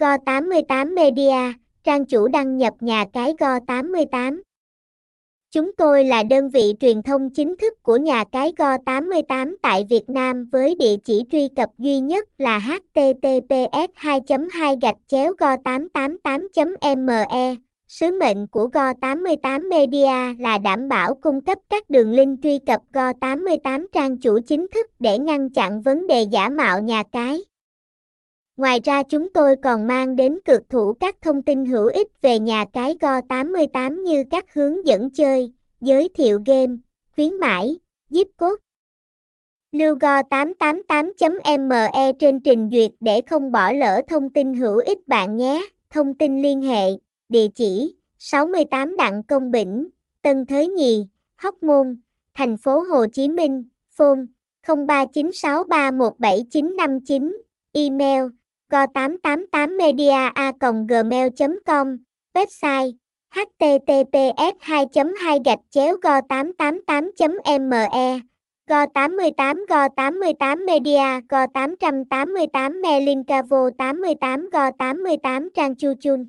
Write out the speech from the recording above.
Go88 Media, trang chủ đăng nhập nhà cái Go88. Chúng tôi là đơn vị truyền thông chính thức của nhà cái Go88 tại Việt Nam với địa chỉ truy cập duy nhất là https 2 2 gạch chéo go 888 me Sứ mệnh của Go88 Media là đảm bảo cung cấp các đường link truy cập Go88 trang chủ chính thức để ngăn chặn vấn đề giả mạo nhà cái. Ngoài ra chúng tôi còn mang đến cực thủ các thông tin hữu ích về nhà cái Go88 như các hướng dẫn chơi, giới thiệu game, khuyến mãi, zip code. Lưu Go888.me trên trình duyệt để không bỏ lỡ thông tin hữu ích bạn nhé. Thông tin liên hệ, địa chỉ 68 Đặng Công Bỉnh, Tân Thới Nhì, Hóc Môn, thành phố Hồ Chí Minh, phone 0396317959, email go888media.gmail.com, website https 2 2 gạch chéo go 888 me go 88 go 88 media go 888 melinkavo 88 go 88 trang chu chun